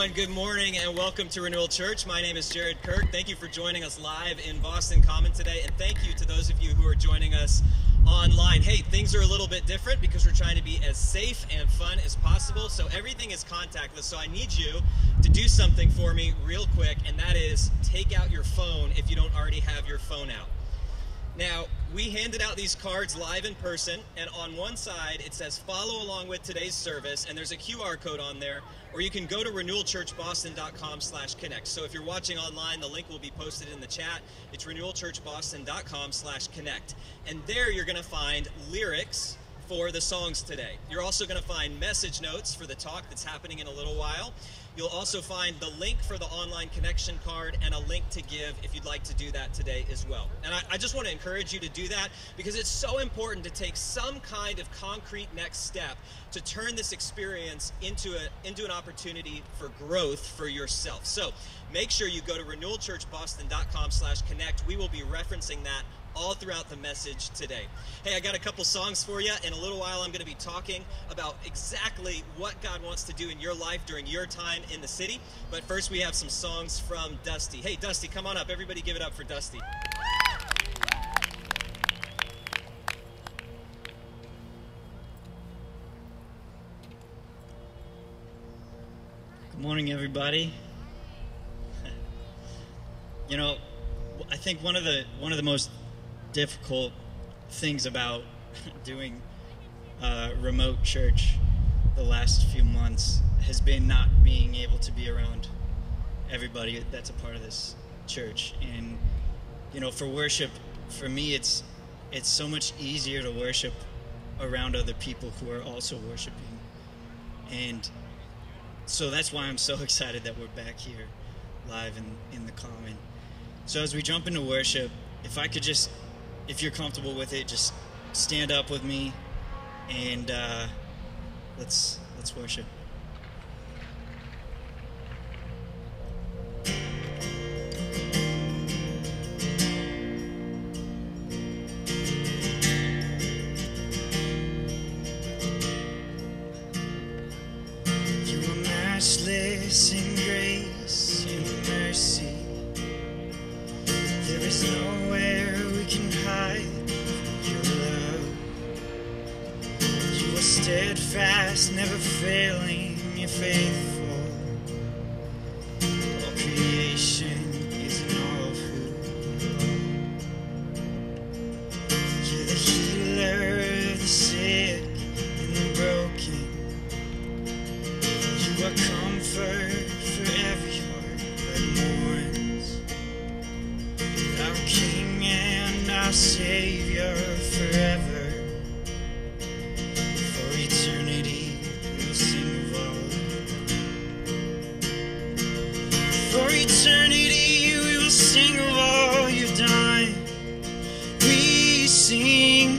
everyone. Good morning and welcome to Renewal Church. My name is Jared Kirk. Thank you for joining us live in Boston Common today, and thank you to those of you who are joining us online. Hey, things are a little bit different because we're trying to be as safe and fun as possible, so everything is contactless. So I need you to do something for me real quick, and that is take out your phone if you don't already have your phone out. Now, we handed out these cards live in person, and on one side it says follow along with today's service, and there's a QR code on there, or you can go to renewalchurchboston.com slash connect. So if you're watching online, the link will be posted in the chat. It's renewalchurchboston.com slash connect. And there you're to find lyrics for the songs today. You're also to find message notes for the talk that's happening in a little while. You'll also find the link for the online connection card and a link to give if you'd like to do that today as well. And I, I, just want to encourage you to do that because it's so important to take some kind of concrete next step to turn this experience into, a, into an opportunity for growth for yourself. So make sure you go to renewalchurchboston.com slash connect. We will be referencing that all throughout the message today. Hey, I got a couple songs for you. In a little while, I'm going to be talking about exactly what God wants to do in your life during your time in the city. But first, we have some songs from Dusty. Hey, Dusty, come on up. Everybody give it up for Dusty. Good morning, everybody. You know, I think one of the one of the most difficult things about doing uh, remote church the last few months has been not being able to be around everybody that's a part of this church. And you know for worship for me it's it's so much easier to worship around other people who are also worshiping. And so that's why i'm so excited that we're back here live in, in the common. So as we jump into worship if i could just if you're comfortable with it, just stand up with me and uh, let's let's worship. Eternity, we will sing of all you've done. We sing,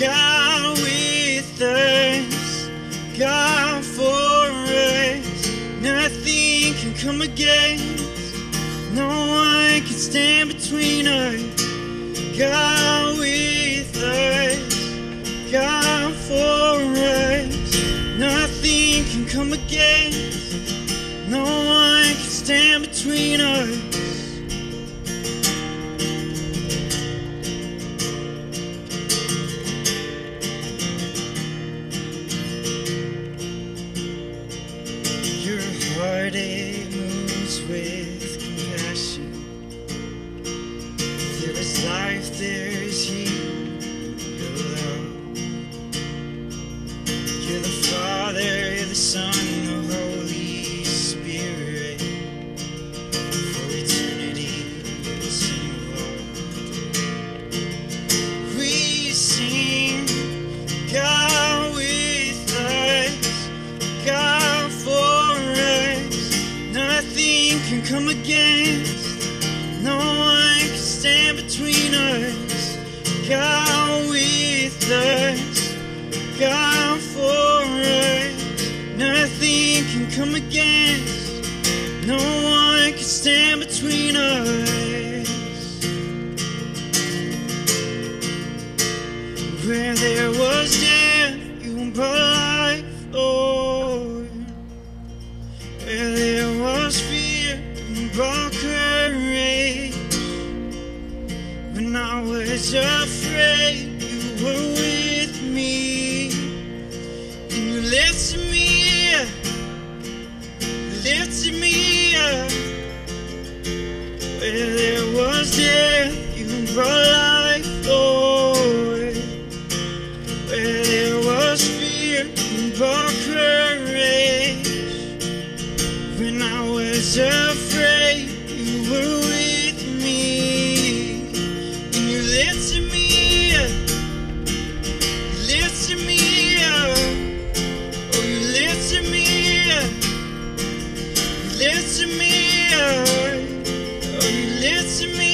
God with us, God for us. Nothing can come against. No one can stand between us. God stand come against. No one can stand between us. God with us, God for us. Nothing can come against. No one can stand between us. Where there was death, you brought listen to me, oh, you listen to me.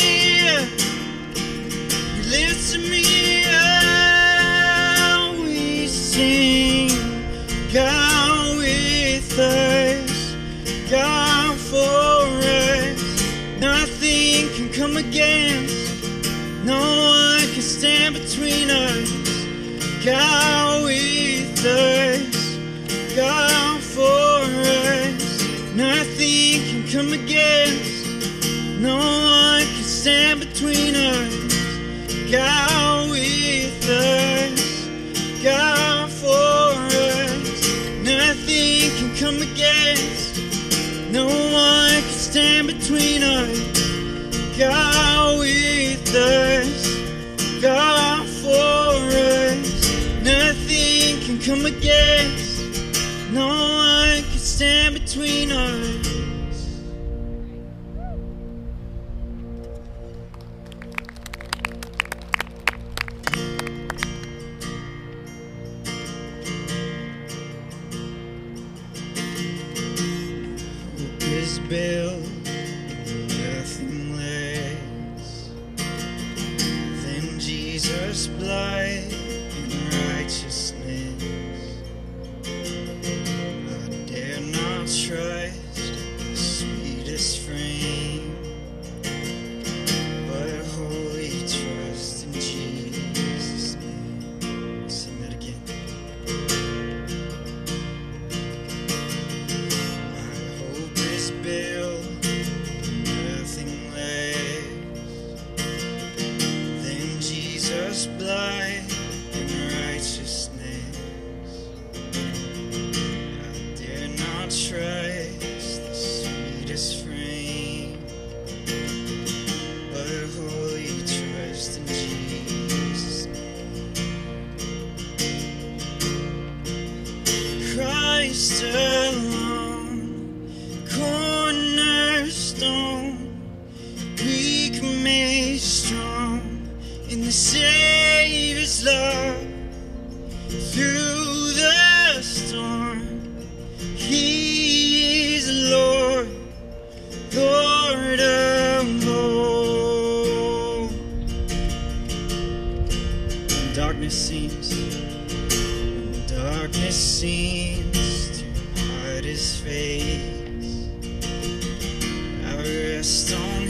first blight in righteousness. darkness seems when darkness seems to hide his face. I rest on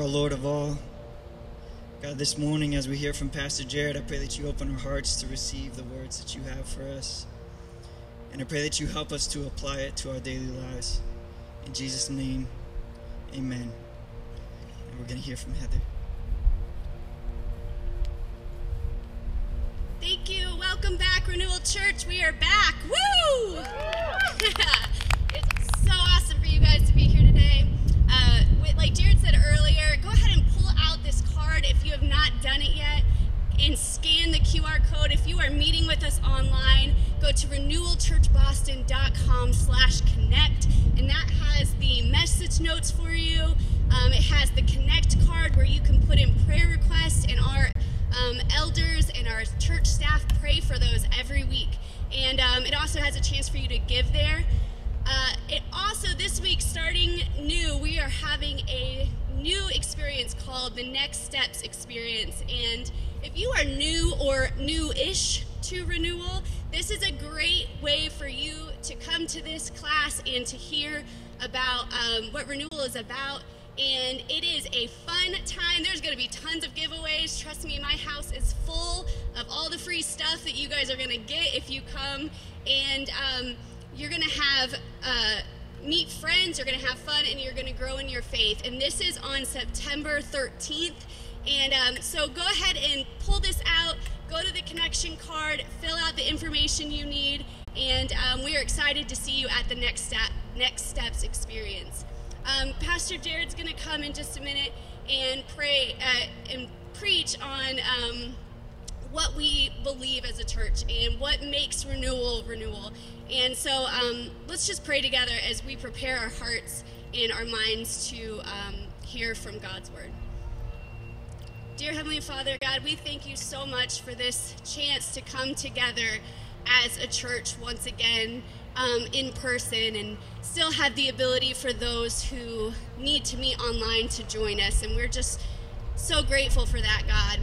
are Lord of all. God, this morning as we hear from Pastor Jared, I pray that you open our hearts to receive the words that you have for us. And I pray that you help us to apply it to our daily lives. In Jesus' name, amen. And we're going to hear from Heather. Thank you. Welcome back, Renewal Church. We are back. Woo! it's so awesome for you guys to be here today. Uh, like Jared said earlier, go ahead and pull out this card if you have not done it yet and scan the QR code. If you are meeting with us online, go to renewalchurchboston.com slash connect, and that has the message notes for you. Um, it has the connect card where you can put in prayer requests, and our um, elders and our church staff pray for those every week. And um, it also has a chance for you to give there. Uh, it also, this week, starting new, we are having a new experience called the Next Steps Experience. And if you are new or new ish to renewal, this is a great way for you to come to this class and to hear about um, what renewal is about. And it is a fun time. There's going to be tons of giveaways. Trust me, my house is full of all the free stuff that you guys are going to get if you come. And um, you're going to have uh, meet friends, you're going to have fun, and you're going to grow in your faith. And this is on September 13th. And um, so go ahead and pull this out, go to the connection card, fill out the information you need, and um, we are excited to see you at the next step, next steps experience. Um, Pastor Jared's going to come in just a minute and pray uh, and preach on um, what we believe as a church and what makes renewal renewal. And so um, let's just pray together as we prepare our hearts and our minds to um, hear from God's word. Dear Heavenly Father, God, we thank you so much for this chance to come together as a church once again um, in person and still have the ability for those who need to meet online to join us. And we're just so grateful for that, God.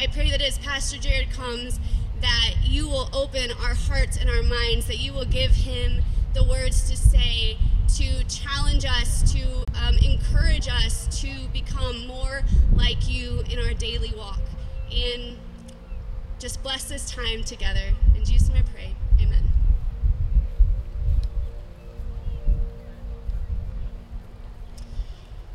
I pray that as Pastor Jared comes, that you will open our hearts and our minds, that you will give him the words to say, to challenge us, to um, encourage us to become more like you in our daily walk. And just bless this time together. In Jesus' name I pray.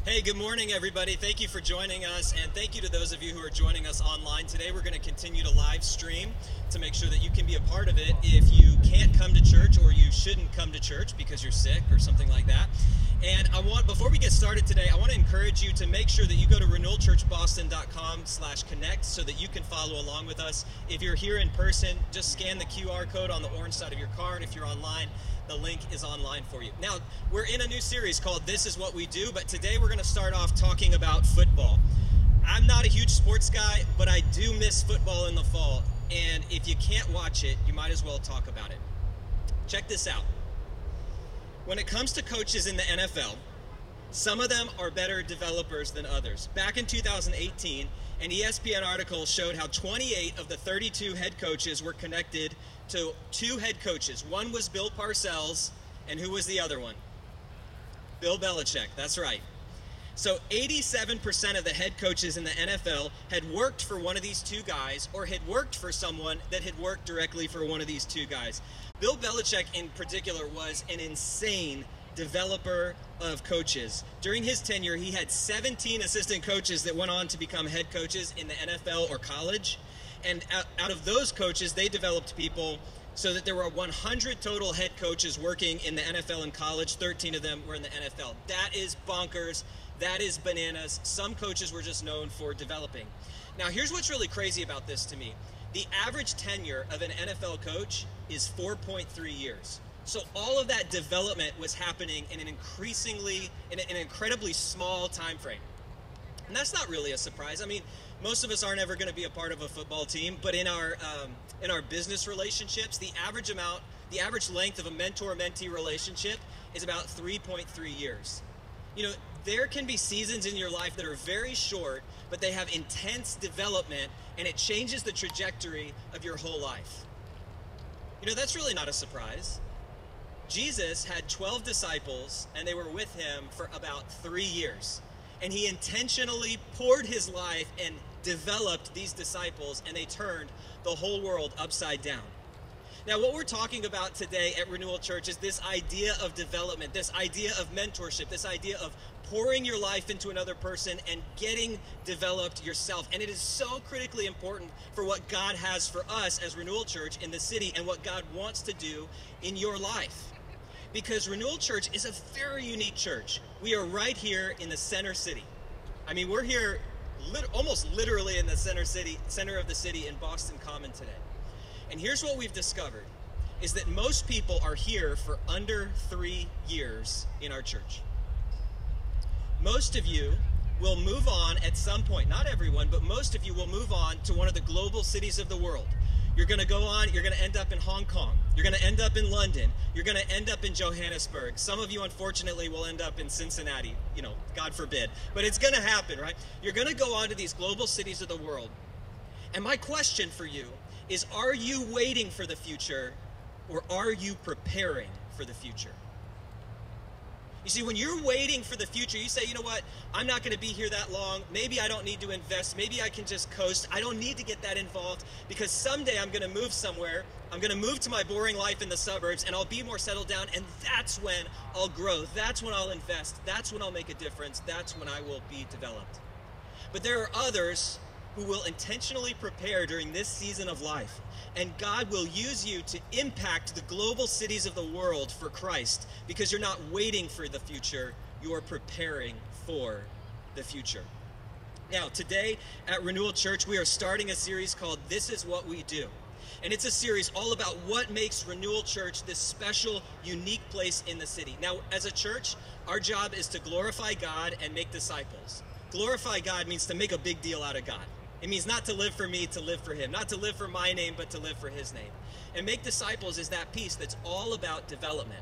Hey, good morning, everybody. Thank you for joining us, and thank you to those of you who are joining us online today. We're going to continue to live stream to make sure that you can be a part of it if you can't come to church or you shouldn't come to church because you're sick or something like that. And I want, before we get started today, I want to encourage you to make sure that you go to renewalchurchboston.com slash connect so that you can follow along with us. If you're here in person, just scan the QR code on the orange side of your card. If you're online, the link is online for you. Now, we're in a new series called This Is What We Do, but today we're going to start off talking about football. I'm not a huge sports guy, but I do miss football in the fall. And if you can't watch it, you might as well talk about it. Check this out. When it comes to coaches in the NFL, some of them are better developers than others. Back in 2018, an ESPN article showed how 28 of the 32 head coaches were connected to two head coaches. One was Bill Parcells, and who was the other one? Bill Belichick, that's right. So 87% of the head coaches in the NFL had worked for one of these two guys or had worked for someone that had worked directly for one of these two guys. Bill Belichick, in particular, was an insane developer of coaches. During his tenure, he had 17 assistant coaches that went on to become head coaches in the NFL or college. And out of those coaches, they developed people so that there were 100 total head coaches working in the NFL and college. 13 of them were in the NFL. That is bonkers. That is bananas. Some coaches were just known for developing. Now, here's what's really crazy about this to me the average tenure of an NFL coach is 4.3 years. So all of that development was happening in an increasingly, in an incredibly small time frame. And that's not really a surprise. I mean, most of us aren't ever going to be a part of a football team, but in our um, in our business relationships, the average amount, the average length of a mentor-mentee relationship is about 3.3 years. You know, there can be seasons in your life that are very short, but they have intense development, and it changes the trajectory of your whole life. You know, that's really not a surprise. Jesus had 12 disciples, and they were with him for about three years. And he intentionally poured his life and developed these disciples, and they turned the whole world upside down. Now, what we're talking about today at Renewal Church is this idea of development, this idea of mentorship, this idea of pouring your life into another person and getting developed yourself. And it is so critically important for what God has for us as Renewal Church in the city and what God wants to do in your life because Renewal Church is a very unique church. We are right here in the center city. I mean, we're here lit- almost literally in the center city, center of the city in Boston Common today. And here's what we've discovered is that most people are here for under 3 years in our church. Most of you will move on at some point, not everyone, but most of you will move on to one of the global cities of the world. You're going to go on, you're going to end up in Hong Kong. You're going to end up in London. You're going to end up in Johannesburg. Some of you, unfortunately, will end up in Cincinnati. You know, God forbid. But it's going to happen, right? You're going to go on to these global cities of the world. And my question for you is are you waiting for the future or are you preparing for the future? You see, when you're waiting for the future, you say, you know what, I'm not going to be here that long. Maybe I don't need to invest. Maybe I can just coast. I don't need to get that involved because someday I'm going to move somewhere. I'm going to move to my boring life in the suburbs and I'll be more settled down. And that's when I'll grow. That's when I'll invest. That's when I'll make a difference. That's when I will be developed. But there are others who will intentionally prepare during this season of life and God will use you to impact the global cities of the world for Christ because you're not waiting for the future, you are preparing for the future. Now, today at Renewal Church, we are starting a series called This Is What We Do. And it's a series all about what makes Renewal Church this special, unique place in the city. Now, as a church, our job is to glorify God and make disciples. Glorify God means to make a big deal out of God. It means not to live for me, to live for him. Not to live for my name, but to live for his name. And make disciples is that piece that's all about development.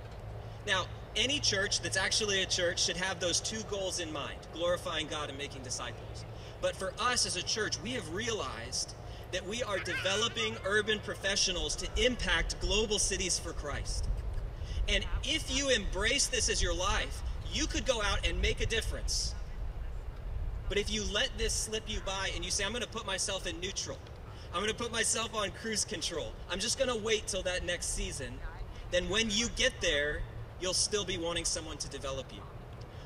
Now, any church that's actually a church should have those two goals in mind glorifying God and making disciples. But for us as a church, we have realized that we are developing urban professionals to impact global cities for Christ. And if you embrace this as your life, you could go out and make a difference but if you let this slip you by and you say, I'm going to put myself in neutral, I'm going to put myself on cruise control, I'm just going to wait till that next season, then when you get there, you'll still be wanting someone to develop you.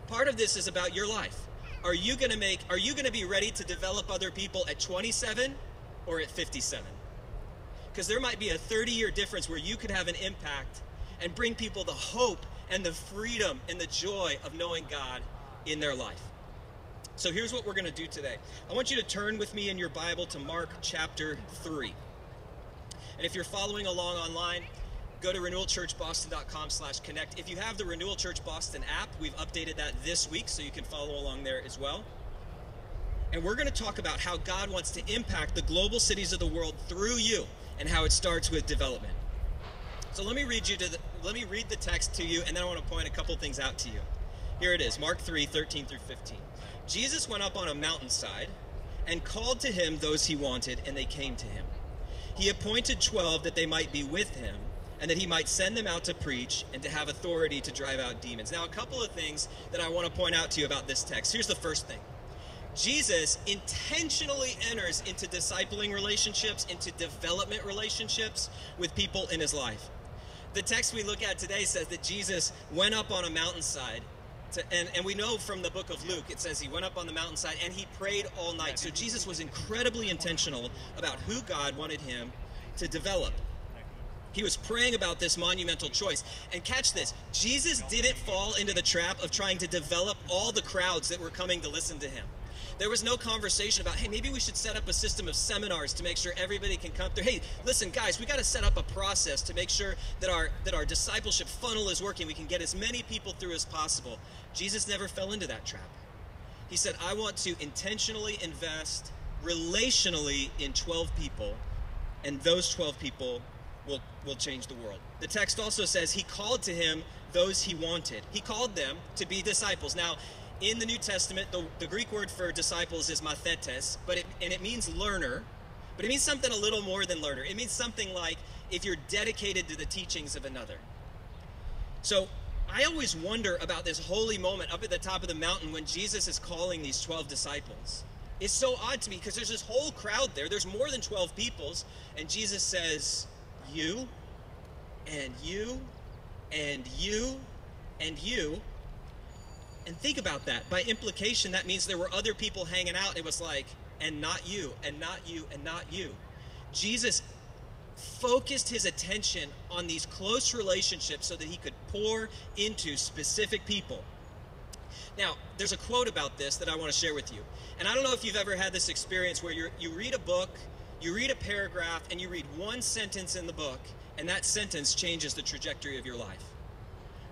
Part of this is about your life. Are you going to make are you going to be ready to develop other people at 27 or at 57? Because there might be a 30-year difference where you could have an impact and bring people the hope and the freedom and the joy of knowing God in their life. So here's what we're going to do today. I want you to turn with me in your Bible to Mark chapter 3. And if you're following along online, go to renewalchurchboston.com slash connect. If you have the Renewal Church Boston app, we've updated that this week so you can follow along there as well. And we're going to talk about how God wants to impact the global cities of the world through you and how it starts with development. So let me read you to the, let me read the text to you and then I want to point a couple things out to you. Here it is, Mark 3, 13 through 15. Jesus went up on a mountainside and called to him those he wanted, and they came to him. He appointed twelve that they might be with him, and that he might send them out to preach and to have authority to drive out demons. Now, a couple of things that I want to point out to you about this text. Here's the first thing Jesus intentionally enters into discipling relationships, into development relationships with people in his life. The text we look at today says that Jesus went up on a mountainside To, and, and we know from the book of Luke, it says he went up on the mountainside and he prayed all night. So Jesus was incredibly intentional about who God wanted him to develop. He was praying about this monumental choice. And catch this Jesus didn't fall into the trap of trying to develop all the crowds that were coming to listen to him. There was no conversation about, hey, maybe we should set up a system of seminars to make sure everybody can come through. Hey, listen, guys, we got to set up a process to make sure that our that our discipleship funnel is working. We can get as many people through as possible. Jesus never fell into that trap. He said, I want to intentionally invest relationally in 12 people, and those 12 people will, will change the world. The text also says he called to him those he wanted. He called them to be disciples. Now, in the New Testament, the, the Greek word for disciples is mathetes, but it, and it means learner, but it means something a little more than learner. It means something like if you're dedicated to the teachings of another. So I always wonder about this holy moment up at the top of the mountain when Jesus is calling these 12 disciples. It's so odd to me because there's this whole crowd there. There's more than 12 peoples, and Jesus says, You, and you, and you, and you. And think about that. By implication, that means there were other people hanging out. It was like, and not you, and not you, and not you. Jesus focused his attention on these close relationships so that he could pour into specific people. Now, there's a quote about this that I want to share with you. And I don't know if you've ever had this experience where you you read a book, you read a paragraph, and you read one sentence in the book, and that sentence changes the trajectory of your life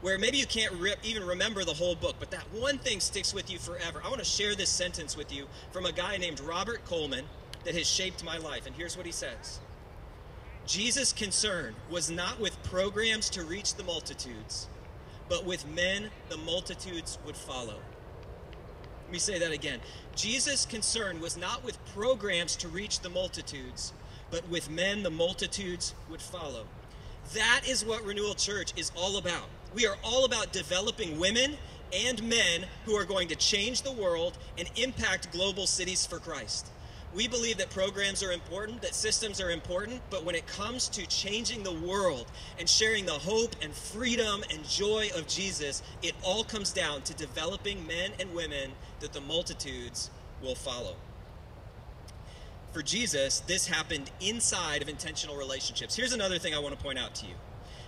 where maybe you can't rip, even remember the whole book, but that one thing sticks with you forever. I want to share this sentence with you from a guy named Robert Coleman that has shaped my life. And here's what he says Jesus' concern was not with programs to reach the multitudes, but with men the multitudes would follow. Let me say that again. Jesus' concern was not with programs to reach the multitudes, but with men the multitudes would follow. That is what Renewal Church is all about. We are all about developing women and men who are going to change the world and impact global cities for Christ. We believe that programs are important, that systems are important, but when it comes to changing the world and sharing the hope and freedom and joy of Jesus, it all comes down to developing men and women that the multitudes will follow. For Jesus, this happened inside of intentional relationships. Here's another thing I want to point out to you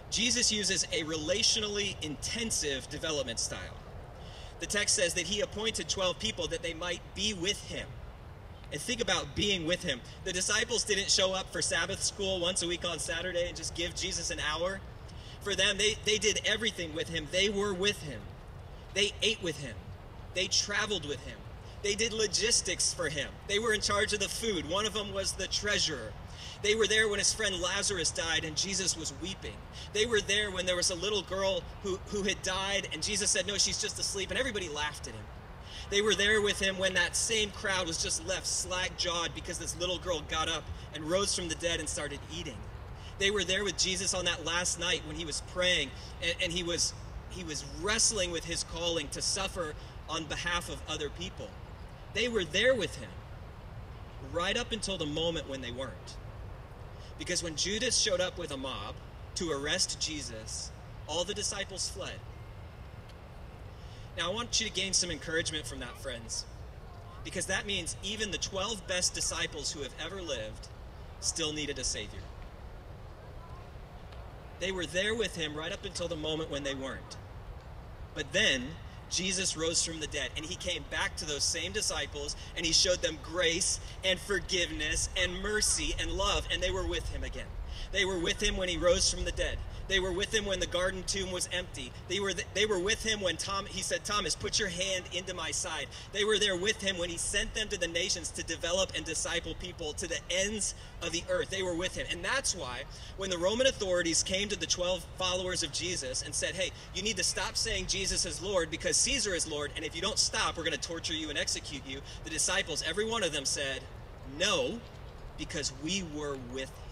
Jesus uses a relationally intensive development style. The text says that he appointed 12 people that they might be with him. And think about being with him. The disciples didn't show up for Sabbath school once a week on Saturday and just give Jesus an hour. For them, they, they did everything with him. They were with him. They ate with him. They traveled with him. They did logistics for him. They were in charge of the food. One of them was the treasurer. They were there when his friend Lazarus died and Jesus was weeping. They were there when there was a little girl who, who had died and Jesus said, No, she's just asleep, and everybody laughed at him. They were there with him when that same crowd was just left slack jawed because this little girl got up and rose from the dead and started eating. They were there with Jesus on that last night when he was praying and, and he was he was wrestling with his calling to suffer on behalf of other people. They were there with him right up until the moment when they weren't. Because when Judas showed up with a mob to arrest Jesus, all the disciples fled. Now, I want you to gain some encouragement from that, friends, because that means even the 12 best disciples who have ever lived still needed a Savior. They were there with him right up until the moment when they weren't. But then, Jesus rose from the dead and he came back to those same disciples and he showed them grace and forgiveness and mercy and love and they were with him again. They were with him when he rose from the dead. They were with him when the garden tomb was empty. They were, th- they were with him when Tom, he said, Thomas, put your hand into my side. They were there with him when he sent them to the nations to develop and disciple people to the ends of the earth. They were with him. And that's why when the Roman authorities came to the 12 followers of Jesus and said, hey, you need to stop saying Jesus is Lord because Caesar is Lord. And if you don't stop, we're going to torture you and execute you. The disciples, every one of them said, no, because we were with him.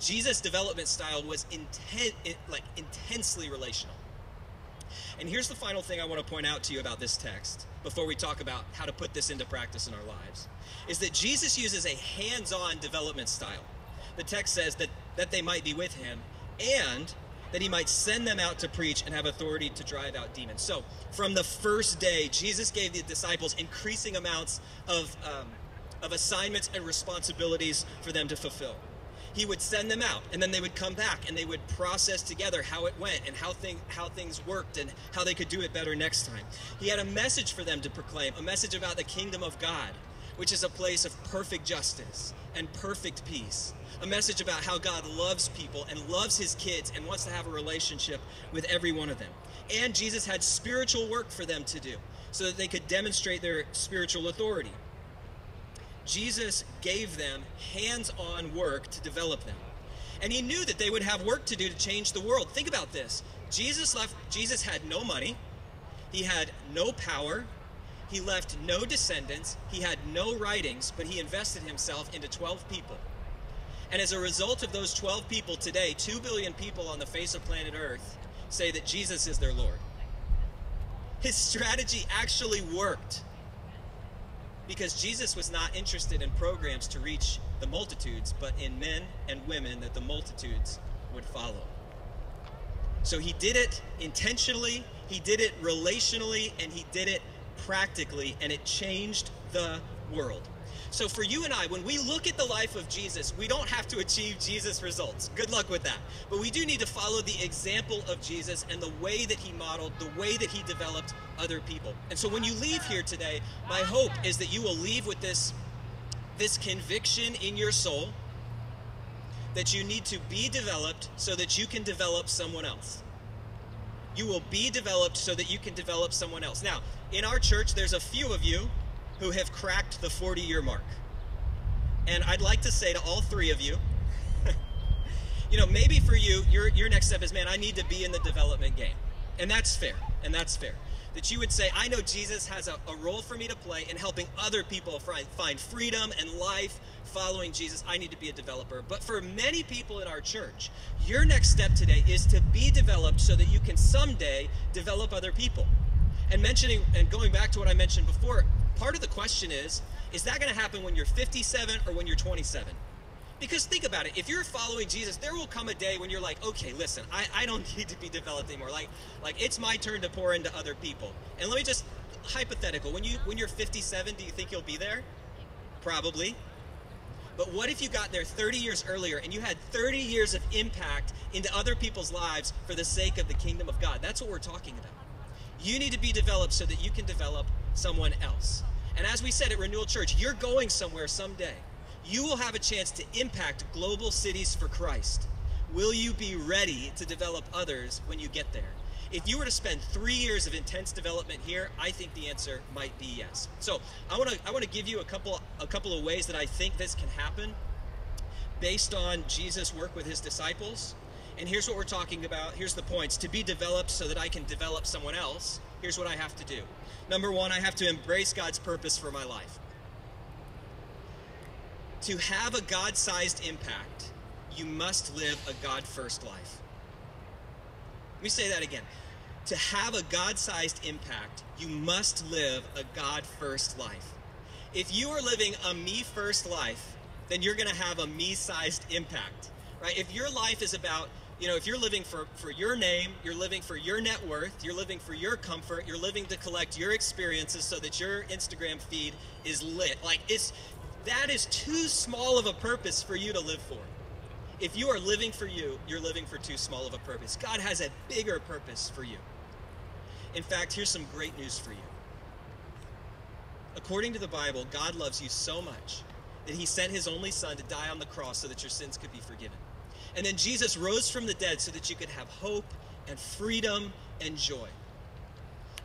Jesus' development style was inten- like intensely relational. And here's the final thing I want to point out to you about this text before we talk about how to put this into practice in our lives is that Jesus uses a hands-on development style. The text says that that they might be with him and that he might send them out to preach and have authority to drive out demons. So, from the first day, Jesus gave the disciples increasing amounts of, um, of assignments and responsibilities for them to fulfill. He would send them out, and then they would come back and they would process together how it went and how, thing, how things worked and how they could do it better next time. He had a message for them to proclaim, a message about the kingdom of God, which is a place of perfect justice and perfect peace a message about how God loves people and loves his kids and wants to have a relationship with every one of them. And Jesus had spiritual work for them to do so that they could demonstrate their spiritual authority. Jesus gave them hands on work to develop them. And he knew that they would have work to do to change the world. Think about this. Jesus left Jesus had no money. He had no power. He left no descendants. He had no writings, but he invested himself into 12 people. And as a result of those 12 people today, 2 billion people on the face of planet Earth say that Jesus is their Lord. His strategy actually worked because Jesus was not interested in programs to reach the multitudes, but in men and women that the multitudes would follow. So he did it intentionally, he did it relationally, and he did it practically, and it changed the world. So for you and I, when we look at the life of Jesus, we don't have to achieve Jesus results. Good luck with that. But we do need to follow the example of Jesus and the way that he modeled, the way that he developed other people. And so when you leave here today, my hope is that you will leave with this this conviction in your soul that you need to be developed so that you can develop someone else. You will be developed so that you can develop someone else. Now, in our church, there's a few of you who have cracked the 40 year mark. And I'd like to say to all three of you, you know, maybe for you, your, your next step is, man, I need to be in the development game. And that's fair. And that's fair. That you would say, I know Jesus has a, a role for me to play in helping other people find, find freedom and life following Jesus. I need to be a developer. But for many people in our church, your next step today is to be developed so that you can someday develop other people. And mentioning and going back to what I mentioned before, part of the question is is that going to happen when you're 57 or when you're 27? Because think about it, if you're following Jesus, there will come a day when you're like, okay, listen, I, I don't need to be developed anymore. Like, like it's my turn to pour into other people. And let me just hypothetical, when you when you're 57, do you think you'll be there? Probably. But what if you got there 30 years earlier and you had 30 years of impact into other people's lives for the sake of the kingdom of God? That's what we're talking about. You need to be developed so that you can develop someone else. And as we said at Renewal Church, you're going somewhere someday. You will have a chance to impact global cities for Christ. Will you be ready to develop others when you get there? If you were to spend three years of intense development here, I think the answer might be yes. So I want to I want to give you a couple a couple of ways that I think this can happen, based on Jesus' work with his disciples. And here's what we're talking about. Here's the points: to be developed so that I can develop someone else. Here's what I have to do. Number one, I have to embrace God's purpose for my life. To have a God sized impact, you must live a God first life. Let me say that again. To have a God sized impact, you must live a God first life. If you are living a me first life, then you're going to have a me sized impact, right? If your life is about you know, if you're living for, for your name, you're living for your net worth, you're living for your comfort, you're living to collect your experiences so that your Instagram feed is lit. Like it's that is too small of a purpose for you to live for. If you are living for you, you're living for too small of a purpose. God has a bigger purpose for you. In fact, here's some great news for you. According to the Bible, God loves you so much that he sent his only son to die on the cross so that your sins could be forgiven. And then Jesus rose from the dead so that you could have hope and freedom and joy.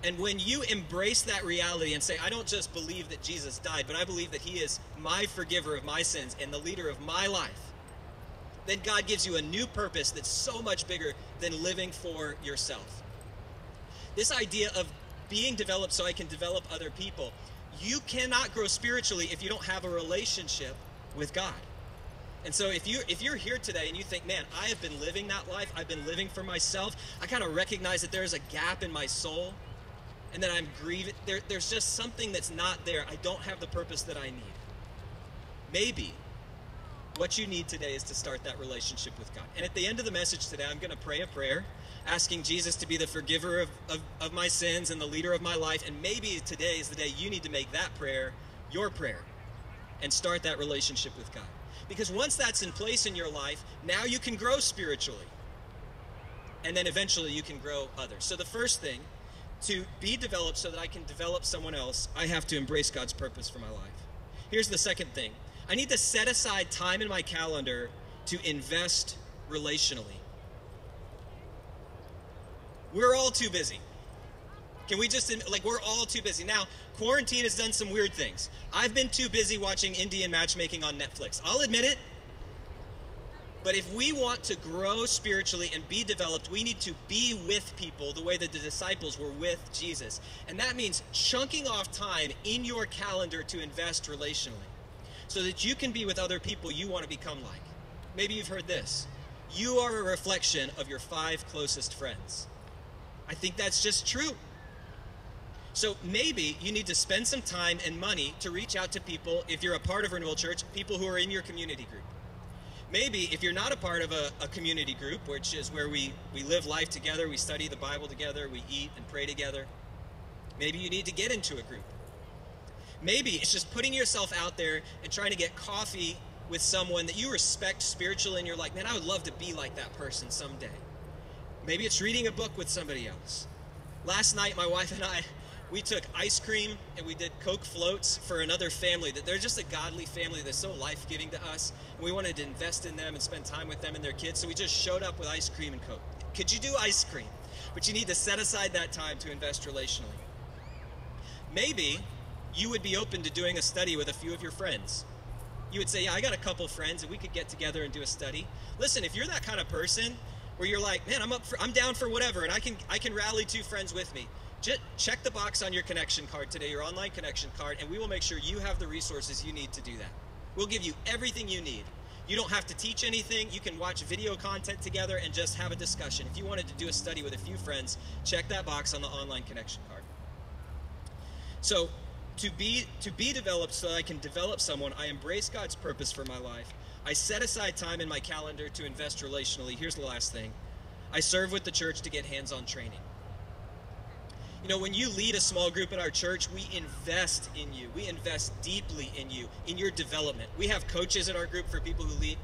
And when you embrace that reality and say, I don't just believe that Jesus died, but I believe that he is my forgiver of my sins and the leader of my life, then God gives you a new purpose that's so much bigger than living for yourself. This idea of being developed so I can develop other people, you cannot grow spiritually if you don't have a relationship with God. And so if you if you're here today and you think, man, I have been living that life, I've been living for myself, I kind of recognize that there's a gap in my soul and that I'm grieving. There, there's just something that's not there. I don't have the purpose that I need. Maybe what you need today is to start that relationship with God. And at the end of the message today, I'm going to pray a prayer asking Jesus to be the forgiver of, of, of my sins and the leader of my life. And maybe today is the day you need to make that prayer your prayer and start that relationship with God. Because once that's in place in your life, now you can grow spiritually. And then eventually you can grow others. So the first thing, to be developed so that I can develop someone else, I have to embrace God's purpose for my life. Here's the second thing I need to set aside time in my calendar to invest relationally. We're all too busy. Can we just, like, we're all too busy. Now, quarantine has done some weird things. I've been too busy watching Indian matchmaking on Netflix. I'll admit it. But if we want to grow spiritually and be developed, we need to be with people the way that the disciples were with Jesus. And that means chunking off time in your calendar to invest relationally so that you can be with other people you want to become like. Maybe you've heard this. You are a reflection of your five closest friends. I think that's just true. So maybe you need to spend some time and money to reach out to people, if you're a part of Renewal Church, people who are in your community group. Maybe if you're not a part of a, a, community group, which is where we, we live life together, we study the Bible together, we eat and pray together, maybe you need to get into a group. Maybe it's just putting yourself out there and trying to get coffee with someone that you respect spiritually and you're like, man, I would love to be like that person someday. Maybe it's reading a book with somebody else. Last night, my wife and I, we took ice cream and we did Coke floats for another family that they're just a godly family that's so life giving to us. And we wanted to invest in them and spend time with them and their kids. So we just showed up with ice cream and Coke. Could you do ice cream? But you need to set aside that time to invest relationally. Maybe you would be open to doing a study with a few of your friends. You would say, Yeah, I got a couple friends and we could get together and do a study. Listen, if you're that kind of person where you're like, man, I'm up for, I'm down for whatever, and I can I can rally two friends with me check the box on your connection card today, your online connection card, and we will make sure you have the resources you need to do that. We'll give you everything you need. You don't have to teach anything. You can watch video content together and just have a discussion. If you wanted to do a study with a few friends, check that box on the online connection card. So, to be to be developed so that I can develop someone, I embrace God's purpose for my life. I set aside time in my calendar to invest relationally. Here's the last thing. I serve with the church to get hands-on training. You know, when you lead a small group at our church, we invest in you. We invest deeply in you, in your development. We have coaches at our group for people who lead,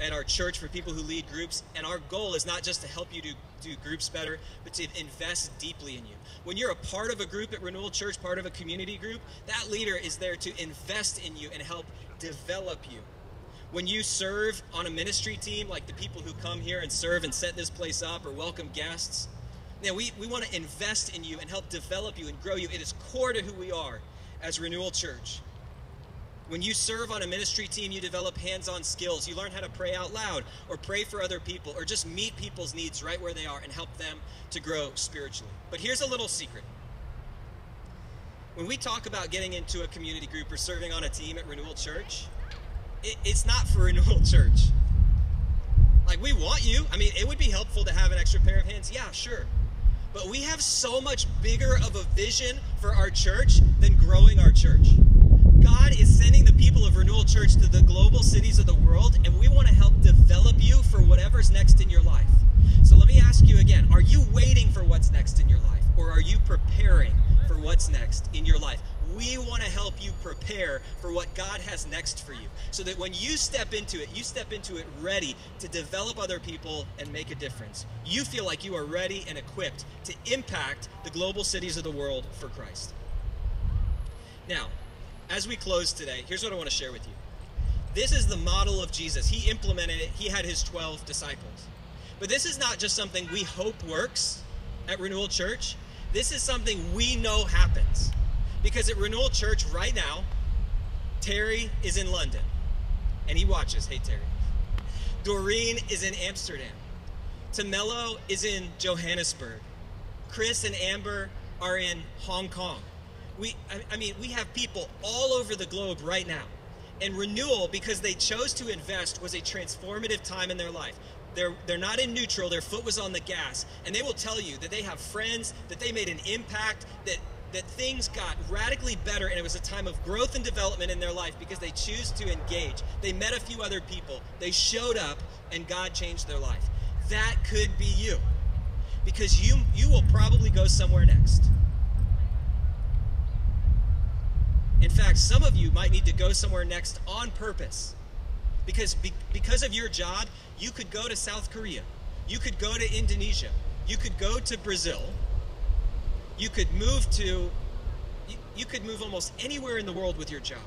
at our church for people who lead groups. And our goal is not just to help you do, do groups better, but to invest deeply in you. When you're a part of a group at Renewal Church, part of a community group, that leader is there to invest in you and help develop you. When you serve on a ministry team, like the people who come here and serve and set this place up or welcome guests, now, we, we want to invest in you and help develop you and grow you. It is core to who we are as Renewal Church. When you serve on a ministry team, you develop hands on skills. You learn how to pray out loud or pray for other people or just meet people's needs right where they are and help them to grow spiritually. But here's a little secret. When we talk about getting into a community group or serving on a team at Renewal Church, it, it's not for Renewal Church. Like, we want you. I mean, it would be helpful to have an extra pair of hands. Yeah, sure. But we have so much bigger of a vision for our church than growing our church. God is sending the people of Renewal Church to the global cities of the world, and we want to help develop you for whatever's next in your life. So let me ask you again are you waiting for what's next in your life, or are you preparing for what's next in your life? we want to help you prepare for what God has next for you. So that when you step into it, you step into it ready to develop other people and make a difference. You feel like you are ready and equipped to impact the global cities of the world for Christ. Now, as we close today, here's what I want to share with you. This is the model of Jesus. He implemented it, he had his 12 disciples. But this is not just something we hope works at Renewal Church. This is something we know happens. Because at Renewal Church right now, Terry is in London and he watches. Hey, Terry. Doreen is in Amsterdam. Tamello is in Johannesburg. Chris and Amber are in Hong Kong. We, I mean, we have people all over the globe right now. And renewal, because they chose to invest, was a transformative time in their life. They're, they're not in neutral, their foot was on the gas. And they will tell you that they have friends, that they made an impact, that that things got radically better and it was a time of growth and development in their life because they choose to engage. They met a few other people, they showed up, and God changed their life. That could be you. Because you you will probably go somewhere next. In fact, some of you might need to go somewhere next on purpose. Because be, because of your job, you could go to South Korea. You could go to Indonesia. You could go to Brazil you could move to you could move almost anywhere in the world with your job.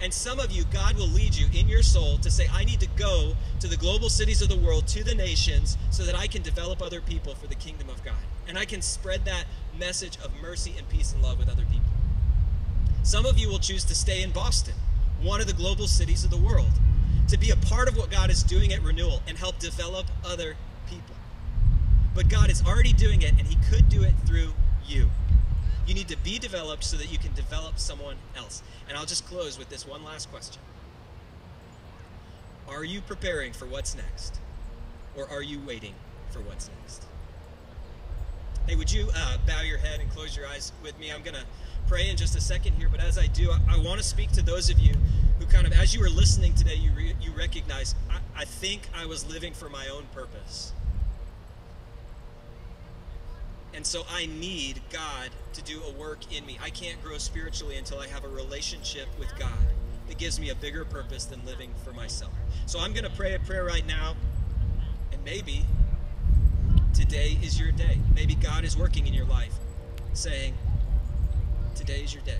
And some of you, God will lead you in your soul to say, I need to go to the global cities of the world, to the nations, so that I can develop other people for the kingdom of God. And I can spread that message of mercy and peace and love with other people. Some of you will choose to stay in Boston, one of the global cities of the world, to be a part of what God is doing at Renewal and help develop other people. But God is already doing it, and He could do it through you. You need to be developed so that you can develop someone else. And I'll just close with this one last question Are you preparing for what's next? Or are you waiting for what's next? Hey, would you uh, bow your head and close your eyes with me? I'm going to pray in just a second here, but as I do, I, I want to speak to those of you who kind of, as you were listening today, you, re- you recognize, I, I think I was living for my own purpose. And so I need God to do a work in me. I can't grow spiritually until I have a relationship with God that gives me a bigger purpose than living for myself. So I'm going to pray a prayer right now, and maybe today is your day. Maybe God is working in your life, saying, Today is your day.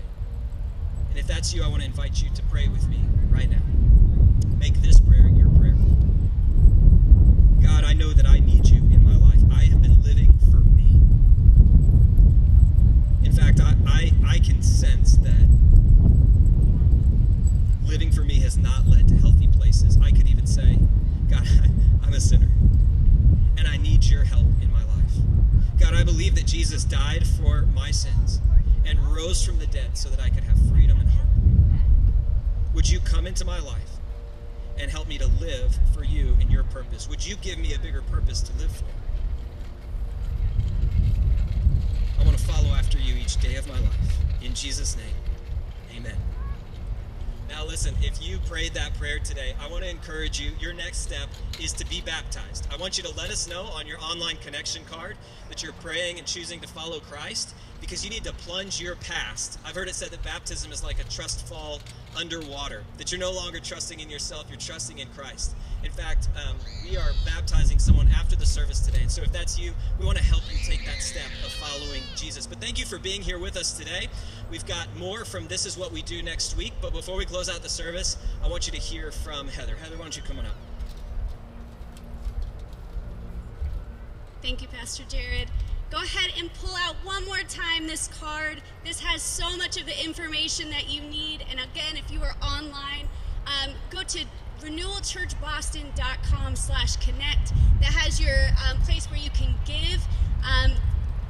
And if that's you, I want to invite you to pray with me right now. Make this prayer your prayer. God, I know that I need you in my life. I have been living for me. In fact, I, I, I can sense that living for me has not led to healthy places. I could even say, God, I'm a sinner, and I need your help in my life. God, I believe that Jesus died for my sins and rose from the dead so that I could have freedom and hope. Would you come into my life and help me to live for you and your purpose? Would you give me a bigger purpose to live for? I want to follow after you each day of my life. In Jesus' name, amen. Now, listen, if you prayed that prayer today, I want to encourage you. Your next step is to be baptized. I want you to let us know on your online connection card that you're praying and choosing to follow Christ because you need to plunge your past. I've heard it said that baptism is like a trust fall underwater, that you're no longer trusting in yourself, you're trusting in Christ. In fact, um, we are baptizing someone after the service today. And so if that's you, we want to help you take that step of following Jesus. But thank you for being here with us today. We've got more from This Is What We Do next week. But before we close out the service, I want you to hear from Heather. Heather, why don't you come on up? Thank you, Pastor Jared. Go ahead and pull out one more time this card. This has so much of the information that you need. And again, if you are online, um, go to renewalchurchboston.com slash connect. That has your um, place where you can give. Um,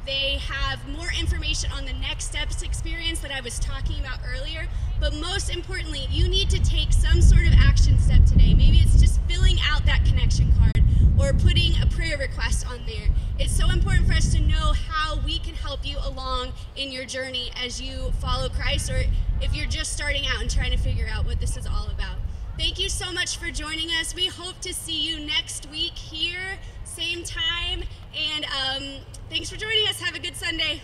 they have more information on the next steps experience that I was talking about earlier. But most importantly, you need to take some sort of action step today. Maybe it's just filling out that connection card or putting a prayer request on there. It's so important for us to know how we can help you along in your journey as you follow Christ or if you're just starting out and trying to figure out what this is all about. Thank you so much for joining us. We hope to see you next week here, same time. And um, thanks for joining us. Have a good Sunday.